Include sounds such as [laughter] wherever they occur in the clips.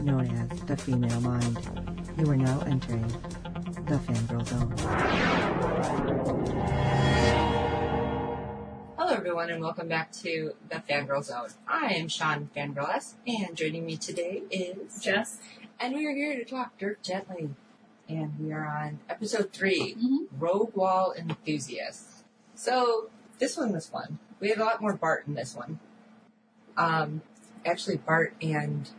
known as the female mind. You are now entering the fangirl zone. Hello, everyone, and welcome back to the Fangirl Zone. I am Sean Fangirl S, and joining me today is Jess. and we are here to talk Dirk Gently. And we are on episode 3 Mhm. Rogue Wall Enthusiasts. So this one was fun. We had a lot more Bart in this one. Um, actually, Bart and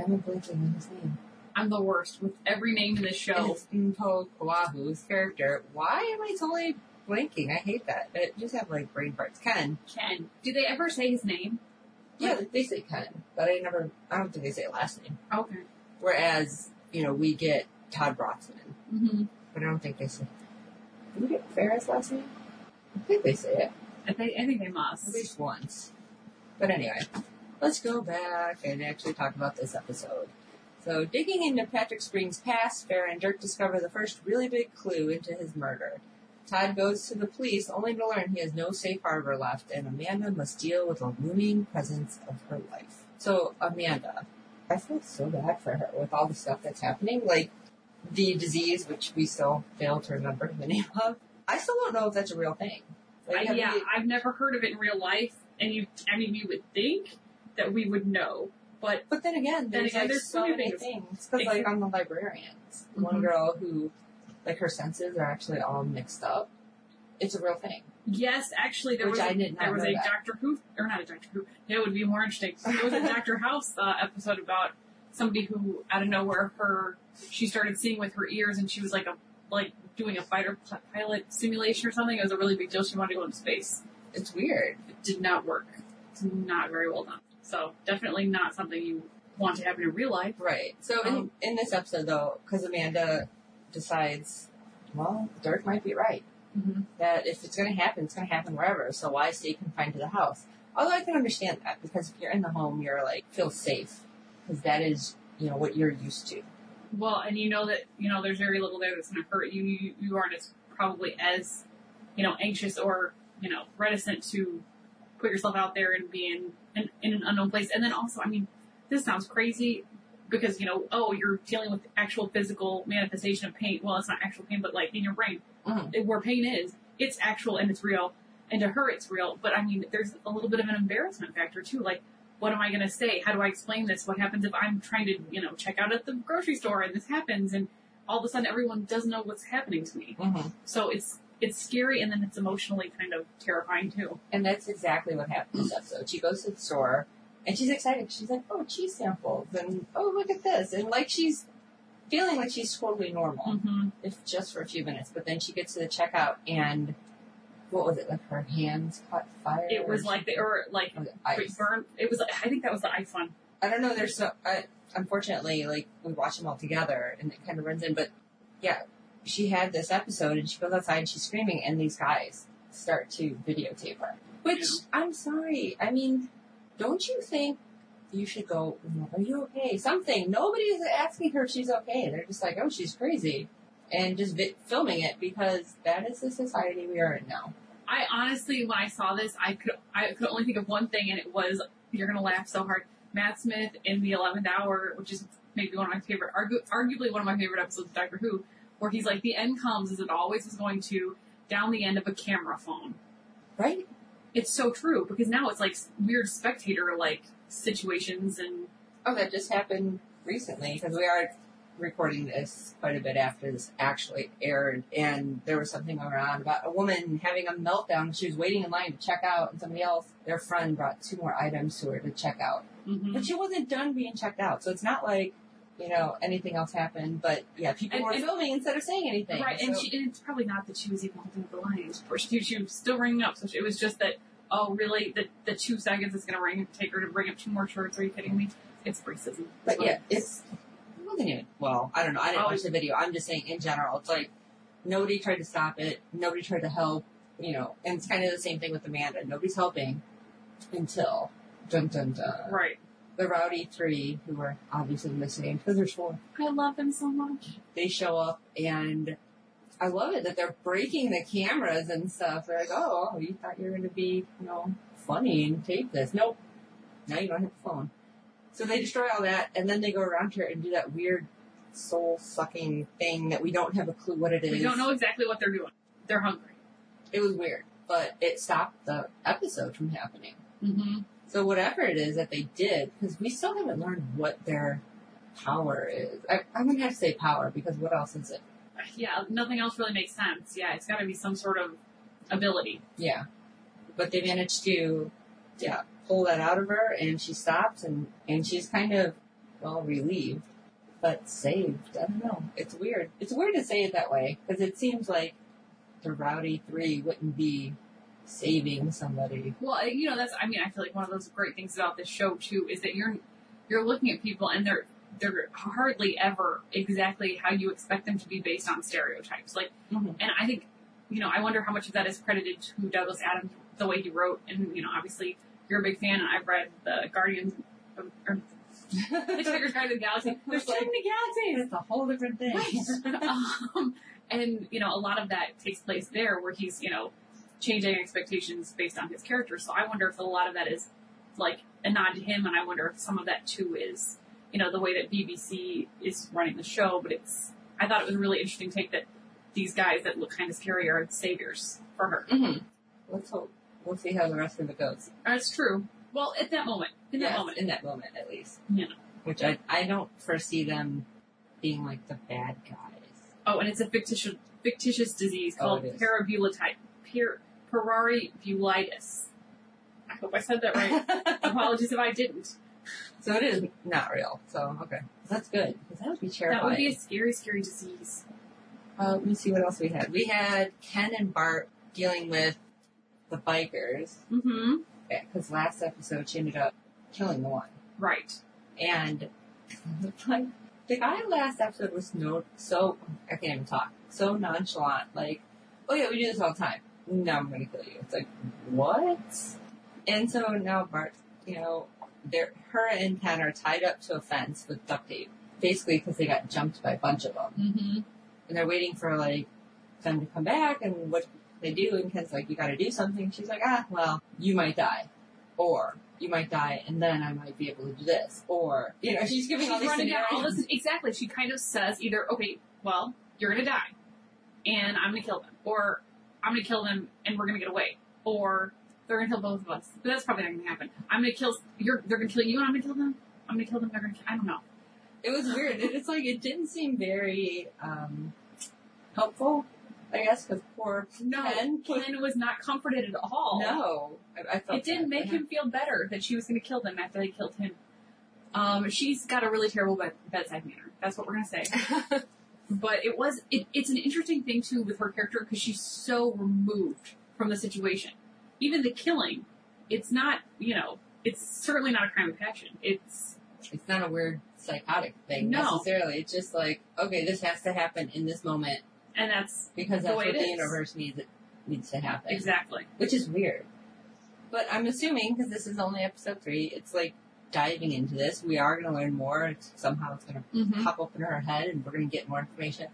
why am I blanking on his name? I'm the worst with every name in this show. It's Mpho Koaho's character. Why am I totally blanking? I hate that. I just have like brain farts. Ken. Ken. Do they ever say his name? Yeah, they say Ken, but I never. I don't think they say last name. Okay. Whereas, you know, we get Todd Brotzman, Mm-hmm. but I don't think they say. Do we get Farah's last name? I think they say it I think I think they must at least once. But anyway, let's go back and actually talk about this episode. So, digging into Patrick Spring's past, Farah and Dirk discover the first really big clue into his murder. Todd goes to the police only to learn he has no safe harbor left, and Amanda must deal with the looming presence of her life. So, Amanda, I feel so bad for her with all the stuff that's happening. Like, the disease, which we still fail to remember the name [laughs] of. I still don't know if that's a real thing. I, Like, have yeah, we- I've never heard of it in real life, and you, I mean, you would think that we would know, but But then again, Then there's again, like there's so of many things. Because like on the librarians, one Mhm. girl who, like her senses are actually all mixed up. It's a real thing. yes, actually, there Which was I a, did not there was know a that. Doctor Who, or not a Doctor Who. It would be more interesting. There was a [laughs] Doctor House uh, episode about somebody who, out of nowhere, her she started seeing with her ears, and she was like a like doing a fighter pilot simulation or something. It was a really big deal. She wanted to go into space. It's weird. it did not work. It's not very well done. So definitely not something you want to happen in real life. Right. So in, Um, in this episode though, because Amanda decides, well, Dirk might be right. Mm-hmm. That if it's going to happen, it's going to happen wherever. So why stay confined to the house? Although I can understand that because if you're in the home, you're like feel safe because that is you know what you're used to. Well, and you know that you know there's very little there that's going to hurt you. You you aren't as probably as you know anxious or you know reticent to put yourself out there and be in in, in an unknown place. And then also, I mean, this sounds crazy because you know oh you're dealing with actual physical manifestation of pain. Well, it's not actual pain, but like in your brain Mhm. where pain is, it's actual and it's real. And to her, it's real. But I mean, there's a little bit of an embarrassment factor too. Like, what am I going to say? How do I explain this? What happens if I'm trying to, you know, check out at the grocery store and this happens and all of a sudden everyone doesn't know what's happening to me. Mm-hmm. So it's, it's scary and then it's emotionally kind of terrifying too. And that's exactly what happened this episode. She goes to the store and she's excited. She's like, oh, cheese samples and oh, look at this. And like she's feeling like she's totally normal, Mm-hmm. if just for a few minutes. But then she gets to the checkout and what was it? Like her hands caught fire? It was like they were like it ice? burn. It was, I think that was the ice one. I don't know. There's so, I, unfortunately, like we watch them all together and it kind of runs in. But yeah, she had this episode and she goes outside and she's screaming and these guys start to videotape her. Which I'm sorry. I mean, don't you think you should go? Are you okay? Something. Nobody's asking her if she's okay. They're just like, oh, she's crazy, and just vi- filming it because that is the society we are in now. I honestly, when I saw this, I could I could only think of one thing, and it was you're gonna laugh so hard. Matt Smith in the Eleventh Hour, which is maybe one of my favorite, argu- arguably one of my favorite episodes of Doctor Who, where he's like, the end comes as it always is going to down the end of a camera phone. Right? It's so true because now it's like weird spectator like situations and Oh, that just happened recently because we are recording this quite a bit after this actually aired, and there was something going on about a woman having a meltdown. She was waiting in line to check out, and somebody else, their friend, brought two more items to her to check out, mhm. but she wasn't done being checked out. So it's not like you know anything else happened, but yeah, people And- were and- filming instead of saying anything. right. And, she, and it's probably not that she was even holding up the lines, she, she was still ringing up. So it was just that. Oh, really? The the two seconds it's gonna ring take her to bring up two more shirts? Are you kidding me? It's racism. But yeah, it's wasn't even, well, I don't know. I didn't Oh. watch the video. I'm just saying in general. It's like nobody tried to stop it. Nobody tried to help, you know, and it's kind of the same thing with Amanda. Nobody's helping until dun dun dun. Right. The Rowdy Three, who are obviously missing because there's four, I love them so much. they show up and I love it that they're breaking the cameras and stuff. They're like, oh, you thought you were going to be, you know, funny and take this. Nope. Now you don't have the phone. So they destroy all that and then they go around here and do that weird soul sucking thing that we don't have a clue what it is. We don't know exactly what they're doing. They're hungry. It was weird, but it stopped the episode from happening. Mm-hmm. So whatever it is that they did, because we still haven't learned what their power is. I, I'm going to have to say power because what else is it? Yeah, nothing else really makes sense. Yeah, it's got to be some sort of ability. Yeah. But they managed to, yeah, pull that out of her and she stops and, and she's kind of, well, relieved, but saved. I don't know. It's weird. It's weird to say it that way because it seems like the Rowdy Three wouldn't be saving somebody. Well, uh, you know, that's. I mean, I feel like one of those great things about this show too is that you're you're looking at people and they're they're hardly ever exactly how you expect them to be based on stereotypes. Like, Mhm. and I think, you know, I wonder how much of that is credited to Douglas Adams, the way he wrote, and you know, obviously you're a big fan, and I've read the [laughs] Guardians. Of, or the Tiger's Guide to the Galaxy. [laughs] There's Like- many galaxies. It's a whole different thing. [laughs] um, and you know, a lot of that takes place there, where he's you know changing expectations based on his character. So I wonder if a lot of that is like a nod to him, and I wonder if some of that too is you know the way that BBC is running the show. But it's I thought it was a really interesting take that these guys that look kind of scary are saviors for her. hmm Let's hope. We'll see how the rest of it goes. That's true. Well, at that moment, in that Yes, moment, In that moment, at least. Yeah. Which I, I don't foresee them being like the bad guys. Oh, and it's a fictitious fictitious disease Oh, called parabulitide, per, pararibulitis. I hope I said that right. [laughs] Apologies if I didn't. so it is not real. So, okay. That's good. Because that would be terrifying. That would be a scary, scary disease. Uh, let me see what else we had. We had Ken and Bart dealing with the bikers. Mm-hmm. Because last episode she ended up killing the one. Right. And [laughs] like the guy last episode was no so I can't even talk. So nonchalant, like, oh yeah, we do this all the time. No, I'm gonna kill you. It's like, what? And so now Bart, you know, they're her and Ken are tied up to a fence with duct tape, basically because they got jumped by a bunch of them, Mm-hmm. and they're waiting for like them to come back. And what they do, and Ken's like, you got to do something. She's like, ah, well, you might die, or you might die, and then I might be able to do this, or you know, she's giving She's all these running down all this. Exactly. She kind of says either, okay, well, you're gonna die, and I'm gonna kill them, or I'm gonna kill them and we're gonna get away, or they're gonna kill both of us. But that's probably not gonna happen. I'm gonna kill. You're. They're gonna kill you, and I'm gonna kill them. I'm gonna kill them. They're gonna. Kill, I don't know. It was weird. It's like it didn't seem very um, helpful. I guess because poor No, Ken Ken was not comforted at all. no, I, I felt It didn't make for him feel better that she was going to kill them after they killed him. Um, she's got a really terrible bed- bedside manner. That's what we're going to say. [laughs] but it was it, it's an interesting thing too with her character because she's so removed from the situation. Even the killing, it's not you know it's certainly not a crime of passion. It's It's not a weird psychotic thing No. necessarily. It's just like okay, this has to happen in this moment and that's because The that's way what the is. universe needs it needs to happen. exactly which is weird. But I'm assuming because this is only episode three, it's like diving into this. We are going to learn more. It's, somehow it's going to mm-hmm. pop up in her head, and we're going to get more information.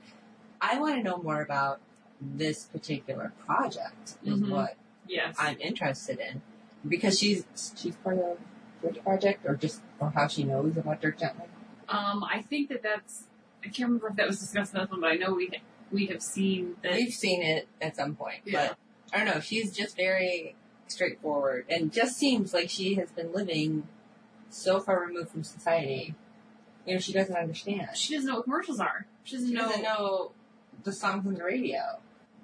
I want to know more about this particular project. Is Mhm. what yes. I'm interested in because she's she's part of Dirk Project, or just or how she knows about Dirk Gently. Um, I think that that's I can't remember if that was discussed in this one, but I know we we have seen that. We've seen it at some point, Yeah. but I don't know. She's just very straightforward, and just seems like she has been living so far removed from society. You know, she doesn't understand. She doesn't know what commercials are. She doesn't She know. doesn't know the songs on the radio.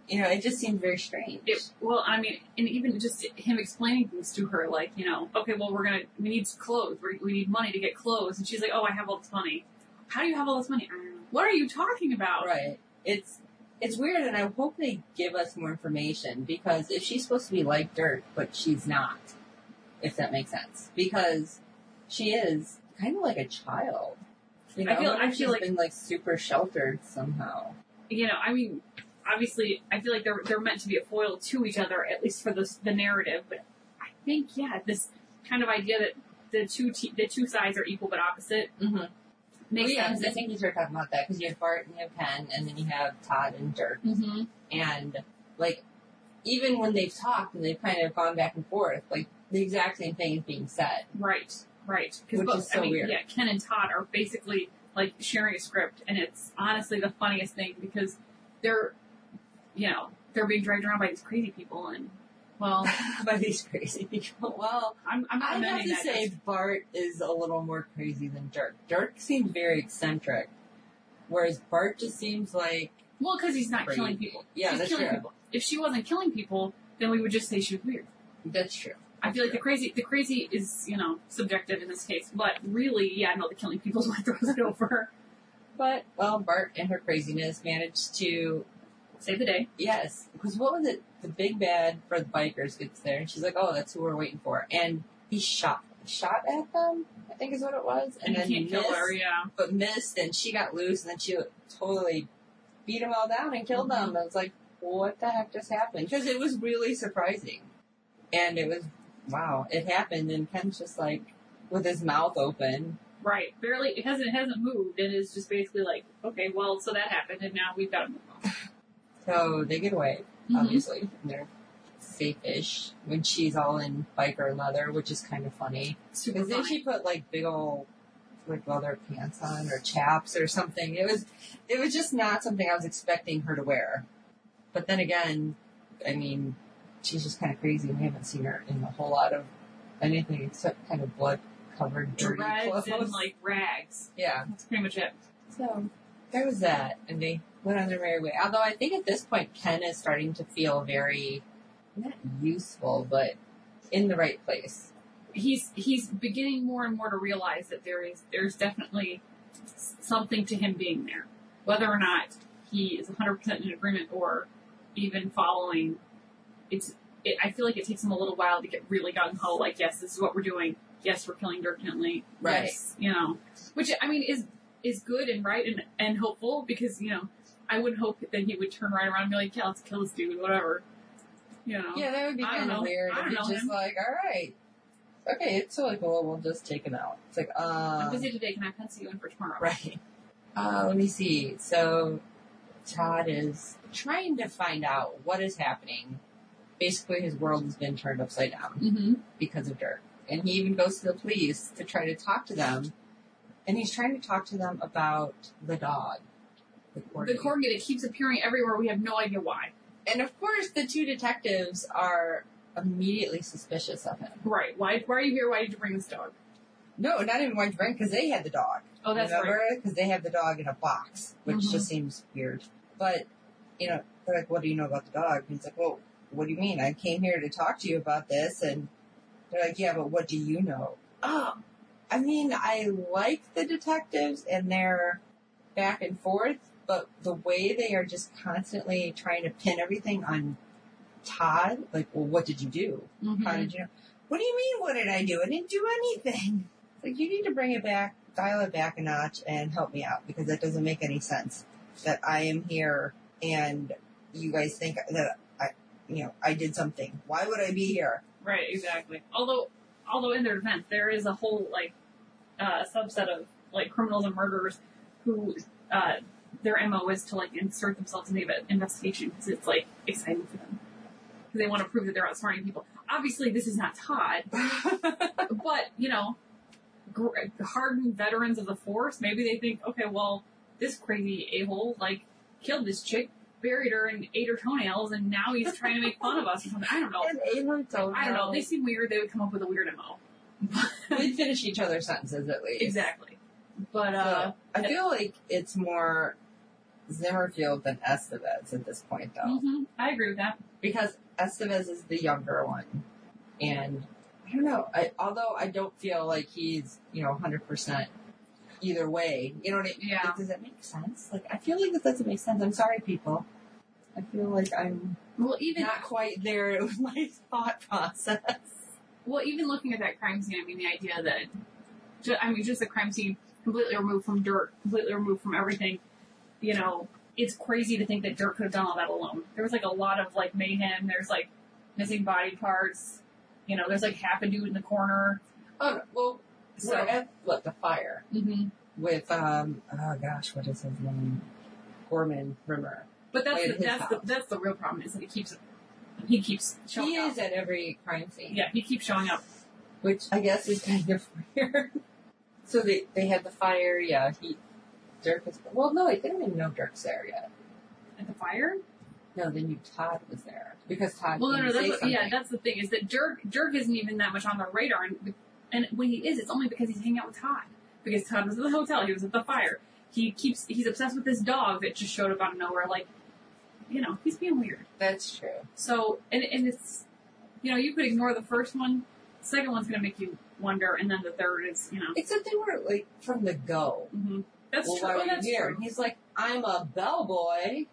You know, it just seems very strange. It, well, I mean, and even just him explaining things to her, like, you know, okay, well, we're gonna, we need clothes, we we need money to get clothes, and she's like, oh, I have all this money. How do you have all this money? I don't know. What are you talking about? Right. It's it's weird, and I hope they give us more information because if she's supposed to be like Dirk, but she's not, if that makes sense, because she is kind of like a child You I feel- I if feel she's like- been like super sheltered somehow. you know, I mean, obviously, I feel like they're they're meant to be a foil to each other, at least for the the narrative. But I think, yeah, this kind of idea that the two te- the two sides are equal but opposite Mm-hmm. makes yeah, sense. I think you started talking about that because you have Bart and you have Ken, and then you have Todd and Dirk, Mm-hmm. and like even when they've talked and they've kind of gone back and forth, like the exact same thing is being said. Right, right. Which Because is so I mean, weird. yeah, Ken and Todd are basically like sharing a script, and it's honestly the funniest thing because they're, you know, they're being dragged around by these crazy people, and well, [laughs] by these crazy people. Well, I'm I'm not I have to that. say Bart is a little more crazy than Dirk. Dirk seems very eccentric, whereas Bart just seems like well, because he's not Crazy. killing people. Yeah, She's that's killing true. people. If she wasn't killing people, then we would just say she was weird. that's true. I feel like the crazy, the crazy is you know subjective in this case, but really, yeah, no, the killing people is what [laughs] throws it over. But well, Bart and her craziness managed to Save the day. yes, because what was it? The big bad for the bikers gets there, and she's like, "Oh, that's who we're waiting for," and he shot shot at them. I think is what it was, And, and, then you missed, her, yeah. but missed, and she got loose, and then she totally beat them all down and killed mm-hmm. them. I was like, "What the heck just happened?" Because it was really surprising, and it was wow, it happened, and Ken's just like with his mouth open. Right. Barely it hasn't it hasn't moved and it's just basically like, okay, well, so that happened and now we've got to move on. So they get away. Mhm. obviously. And they're safe-ish when she's all in biker leather, which is kind of funny. Because then she put like big old like leather pants on or chaps or something. It was it was just not something I was expecting her to wear. But then again, I mean, she's just kind of crazy. We haven't seen her in a whole lot of anything except kind of blood-covered, dirty Dreads clothes. and like rags. yeah. That's pretty much it. So there was that, and they went on their merry way. Although I think at this point Ken is starting to feel very not useful, but in the right place. He's he's beginning more and more to realize that there is there's definitely something to him being there, whether or not he is 100% in agreement or even following. It's it, I feel like it takes him a little while to get really gung ho. Like, yes, this is what we're doing. Yes, we're killing Dirk Gently. Right. Yes, you know, which I mean is is good and right and and hopeful because you know I would hope that he would turn right around and be like, yeah, let's kill this dude, whatever. You know. Yeah, that would be kind of weird I if know just him. like, all right, okay, it's totally cool. We'll just take him out. It's like, uh I'm um, busy today. Can I pencil you in for tomorrow? right. Uh, let me see. So Todd is trying to find out what is happening. Basically, his world has been turned upside down. Mm-hmm. because of Dirk. And he even goes to the police to try to talk to them. And he's trying to talk to them about the dog. The corgi. The corgi that keeps appearing everywhere. We have no idea why. and of course, the two detectives are immediately suspicious of him. Right. Why? Why are you here? Why did you bring this dog? No, not even one friend, because they had the dog. Oh, that's Remember? right. Because they have the dog in a box, which Mhm. just seems weird. But, you know, they're like, what do you know about the dog? And he's like, well, what do you mean? I came here to talk to you about this. And they're like, yeah, but what do you know? Oh, I mean, I like the detectives and their back and forth, but the way they are just constantly trying to pin everything on Todd, like, well, what did you do? Mm-hmm. How did you know? What do you mean, what did I do? I didn't do anything. Like, you need to bring it back, dial it back a notch, and help me out because that doesn't make any sense. That I am here and you guys think that you know, I did something. Why would I be here? Right. Exactly. Although, although in their defense, there is a whole like uh, subset of like criminals and murderers who uh, their mo is to like insert themselves in the investigation because it's like exciting for them because they want to prove that they're outsmarting people. Obviously, this is not Todd, [laughs] but you know, gr- hardened veterans of the force, maybe they think, okay, well, this crazy a hole like killed this chick, buried her, and ate her toenails, and now he's trying to make fun of us or something. I don't know. and Ava don't I don't know. They seem weird. They would come up with a weird mo. They'd [laughs] finish each other's sentences at least. exactly. But uh, So, I feel like it's more Zimmerfield than Estevez at this point, though. mhm, I agree with that. because Estevez is the younger one, and I don't know. I, although I don't feel like he's you know hundred percent either way. You know what I mean? Yeah. Does that make sense? Like I feel like this doesn't make sense. I'm sorry, people. I feel like I'm Well, even not quite there [laughs] with my thought process. well, even looking at that crime scene, I mean, the idea that, I mean, just the crime scene completely removed from Dirk, completely removed from everything. You know, it's crazy to think that Dirk could have done all that alone. There was like a lot of like mayhem. There's like missing body parts. You know, there's like half a dude in the corner. Oh, well, So- we're at, what, the fire Mm-hmm. with, um, oh gosh, what is his name? Gordon Rimmer. But that's the, that's the that's the real problem is that he keeps he keeps showing He up. is at every crime scene. Yeah, he keeps showing up. Which I guess is kind of weird. [laughs] so they, they had the fire, yeah, he, Dirk was, well, no, I didn't even know Dirk's there yet. At the fire? No, they knew Todd was there. Because Todd Well, no, no, that's what, yeah, that's the thing is that Dirk Dirk isn't even that much on the radar, and and when he is, it's only because he's hanging out with Todd. Because Todd was at the hotel, he was at the fire. He keeps he's obsessed with this dog that just showed up out of nowhere. Like, you know, he's being weird. That's true. So, and and it's you know you could ignore the first one. The second one's gonna make you wonder, and then the third is you know. Except they were, like, from the go. hmm That's well, true. why that's here? true. And he's like, I'm a bellboy.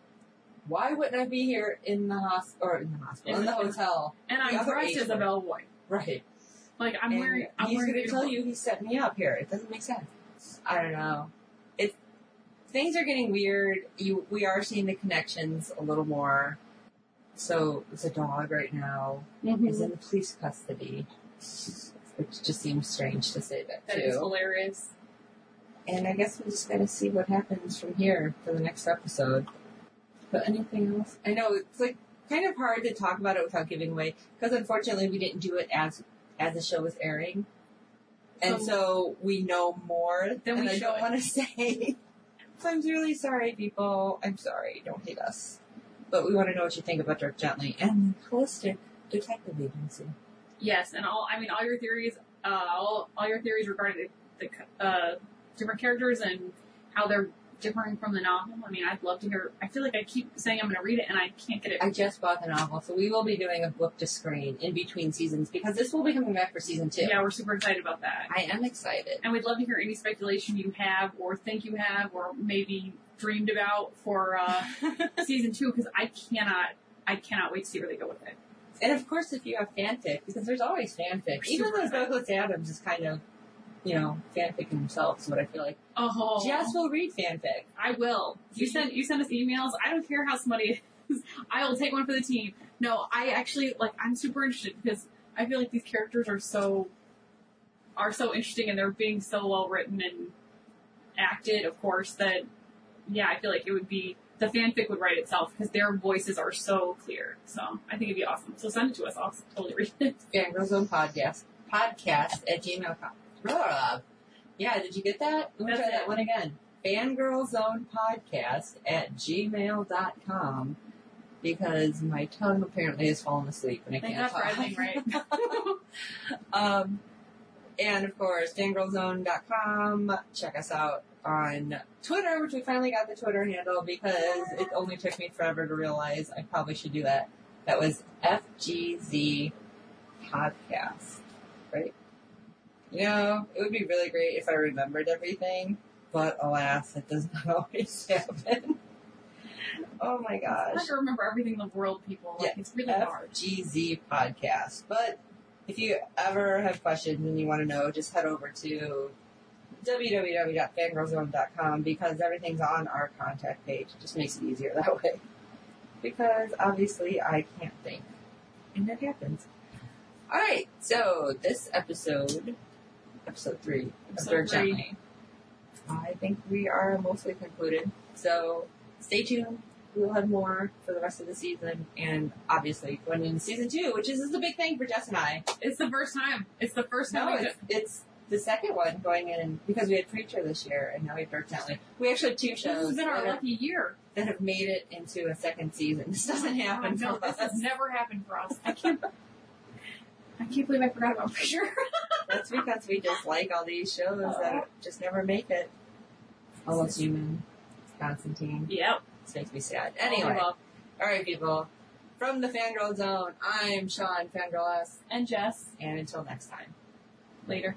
Why wouldn't I be here in the hospital, or in the hospital, in, In the, hotel? And I'm dressed as a bellboy. Right. Like I'm and wearing. I'm he's wearing. going to tell you he set me up here. It doesn't make sense. I don't know. It things are getting weird. You we are seeing the connections a little more. So the dog right now Mhm. is in police custody, which just seems strange to say that, That too. is hilarious. and I guess we just got to see what happens from here for the next episode. But anything else? I know it's like kind of hard to talk about it without giving away because unfortunately we didn't do it as as the show was airing, and So- so we know more than we I don't want to say. so I'm really sorry, people. I'm sorry. Don't hate us, but we want to know what you think about Dirk Gently and the Holistic Detective Agency. Yes, and all I mean, all your theories, uh, all, all your theories regarding the, the uh, different characters and how they're differing from the novel. I mean, I'd love to hear. I feel like I keep saying I'm going to read it, and I can't get it. I just bought the novel, so we will be doing a book to screen in between seasons because this will be coming back for season two. yeah, we're super excited about that, I am excited. and we'd love to hear any speculation you have, or think you have, or maybe dreamed about for uh, [laughs] season two, because I cannot, I cannot wait to see where they go with it. and of course, if you have fanfic, because there's always fanfic, even though. Douglas Adams is kind of, you know, fanfic himself, is what I feel like. Oh, Jess will read fanfic. I will. You send you send us emails. I don't care how smutty is. [laughs] I will take one for the team. No, I actually like. I'm super interested because I feel like these characters are so are so interesting and they're being so well written and acted. Of course, that yeah, I feel like it would be the fanfic would write itself because their voices are so clear. So I think it'd be awesome. So send it to us. I'll totally read it. Fangirl Zone Podcast. Podcast at gmail.com. Blah. Yeah, did you get that? Let me That's try that it. one again. Podcast at gmail.com because my tongue apparently has fallen asleep and I Thank can't God talk. right? [laughs] um, and of course, fangirlzone.com. Check us out on Twitter, which we finally got the Twitter handle because it only took me forever to realize I probably should do that. That was FGZ Podcast, right? You know, it would be really great if I remembered everything, but alas, it does not [laughs] always happen. oh my gosh. have to remember everything in the world, people. Like Yeah. it's really hard. FGZ podcast. But if you ever have questions and you want to know, just head over to www.fangirlzone.com because everything's on our contact page. It just makes it easier [laughs] that way. Because obviously I can't think. And that happens. Alright, so this episode, episode three of Episode Dirk three. Gently, I think we are mostly concluded. So stay tuned. We'll have more for the rest of the season, and obviously going into season two, which is, is a big thing for Jess and I. It's the first time. It's the first time. No, it's, it's the second one going in because we had Preacher this year, and now we have Dirk Gently. We actually have two This shows has been our have, lucky year. that have made it into a second season. [laughs] This doesn't oh, happen No, this us. has never happened for us. I can't. I can't believe I forgot about Frasier. [laughs] That's because we just like all these shows that just never make it. Almost Human, Constantine. yep. This makes me sad. Anyway. All right, people. From the Fangirl Zone, I'm Sean Fangirl S. and Jess And until next time. later.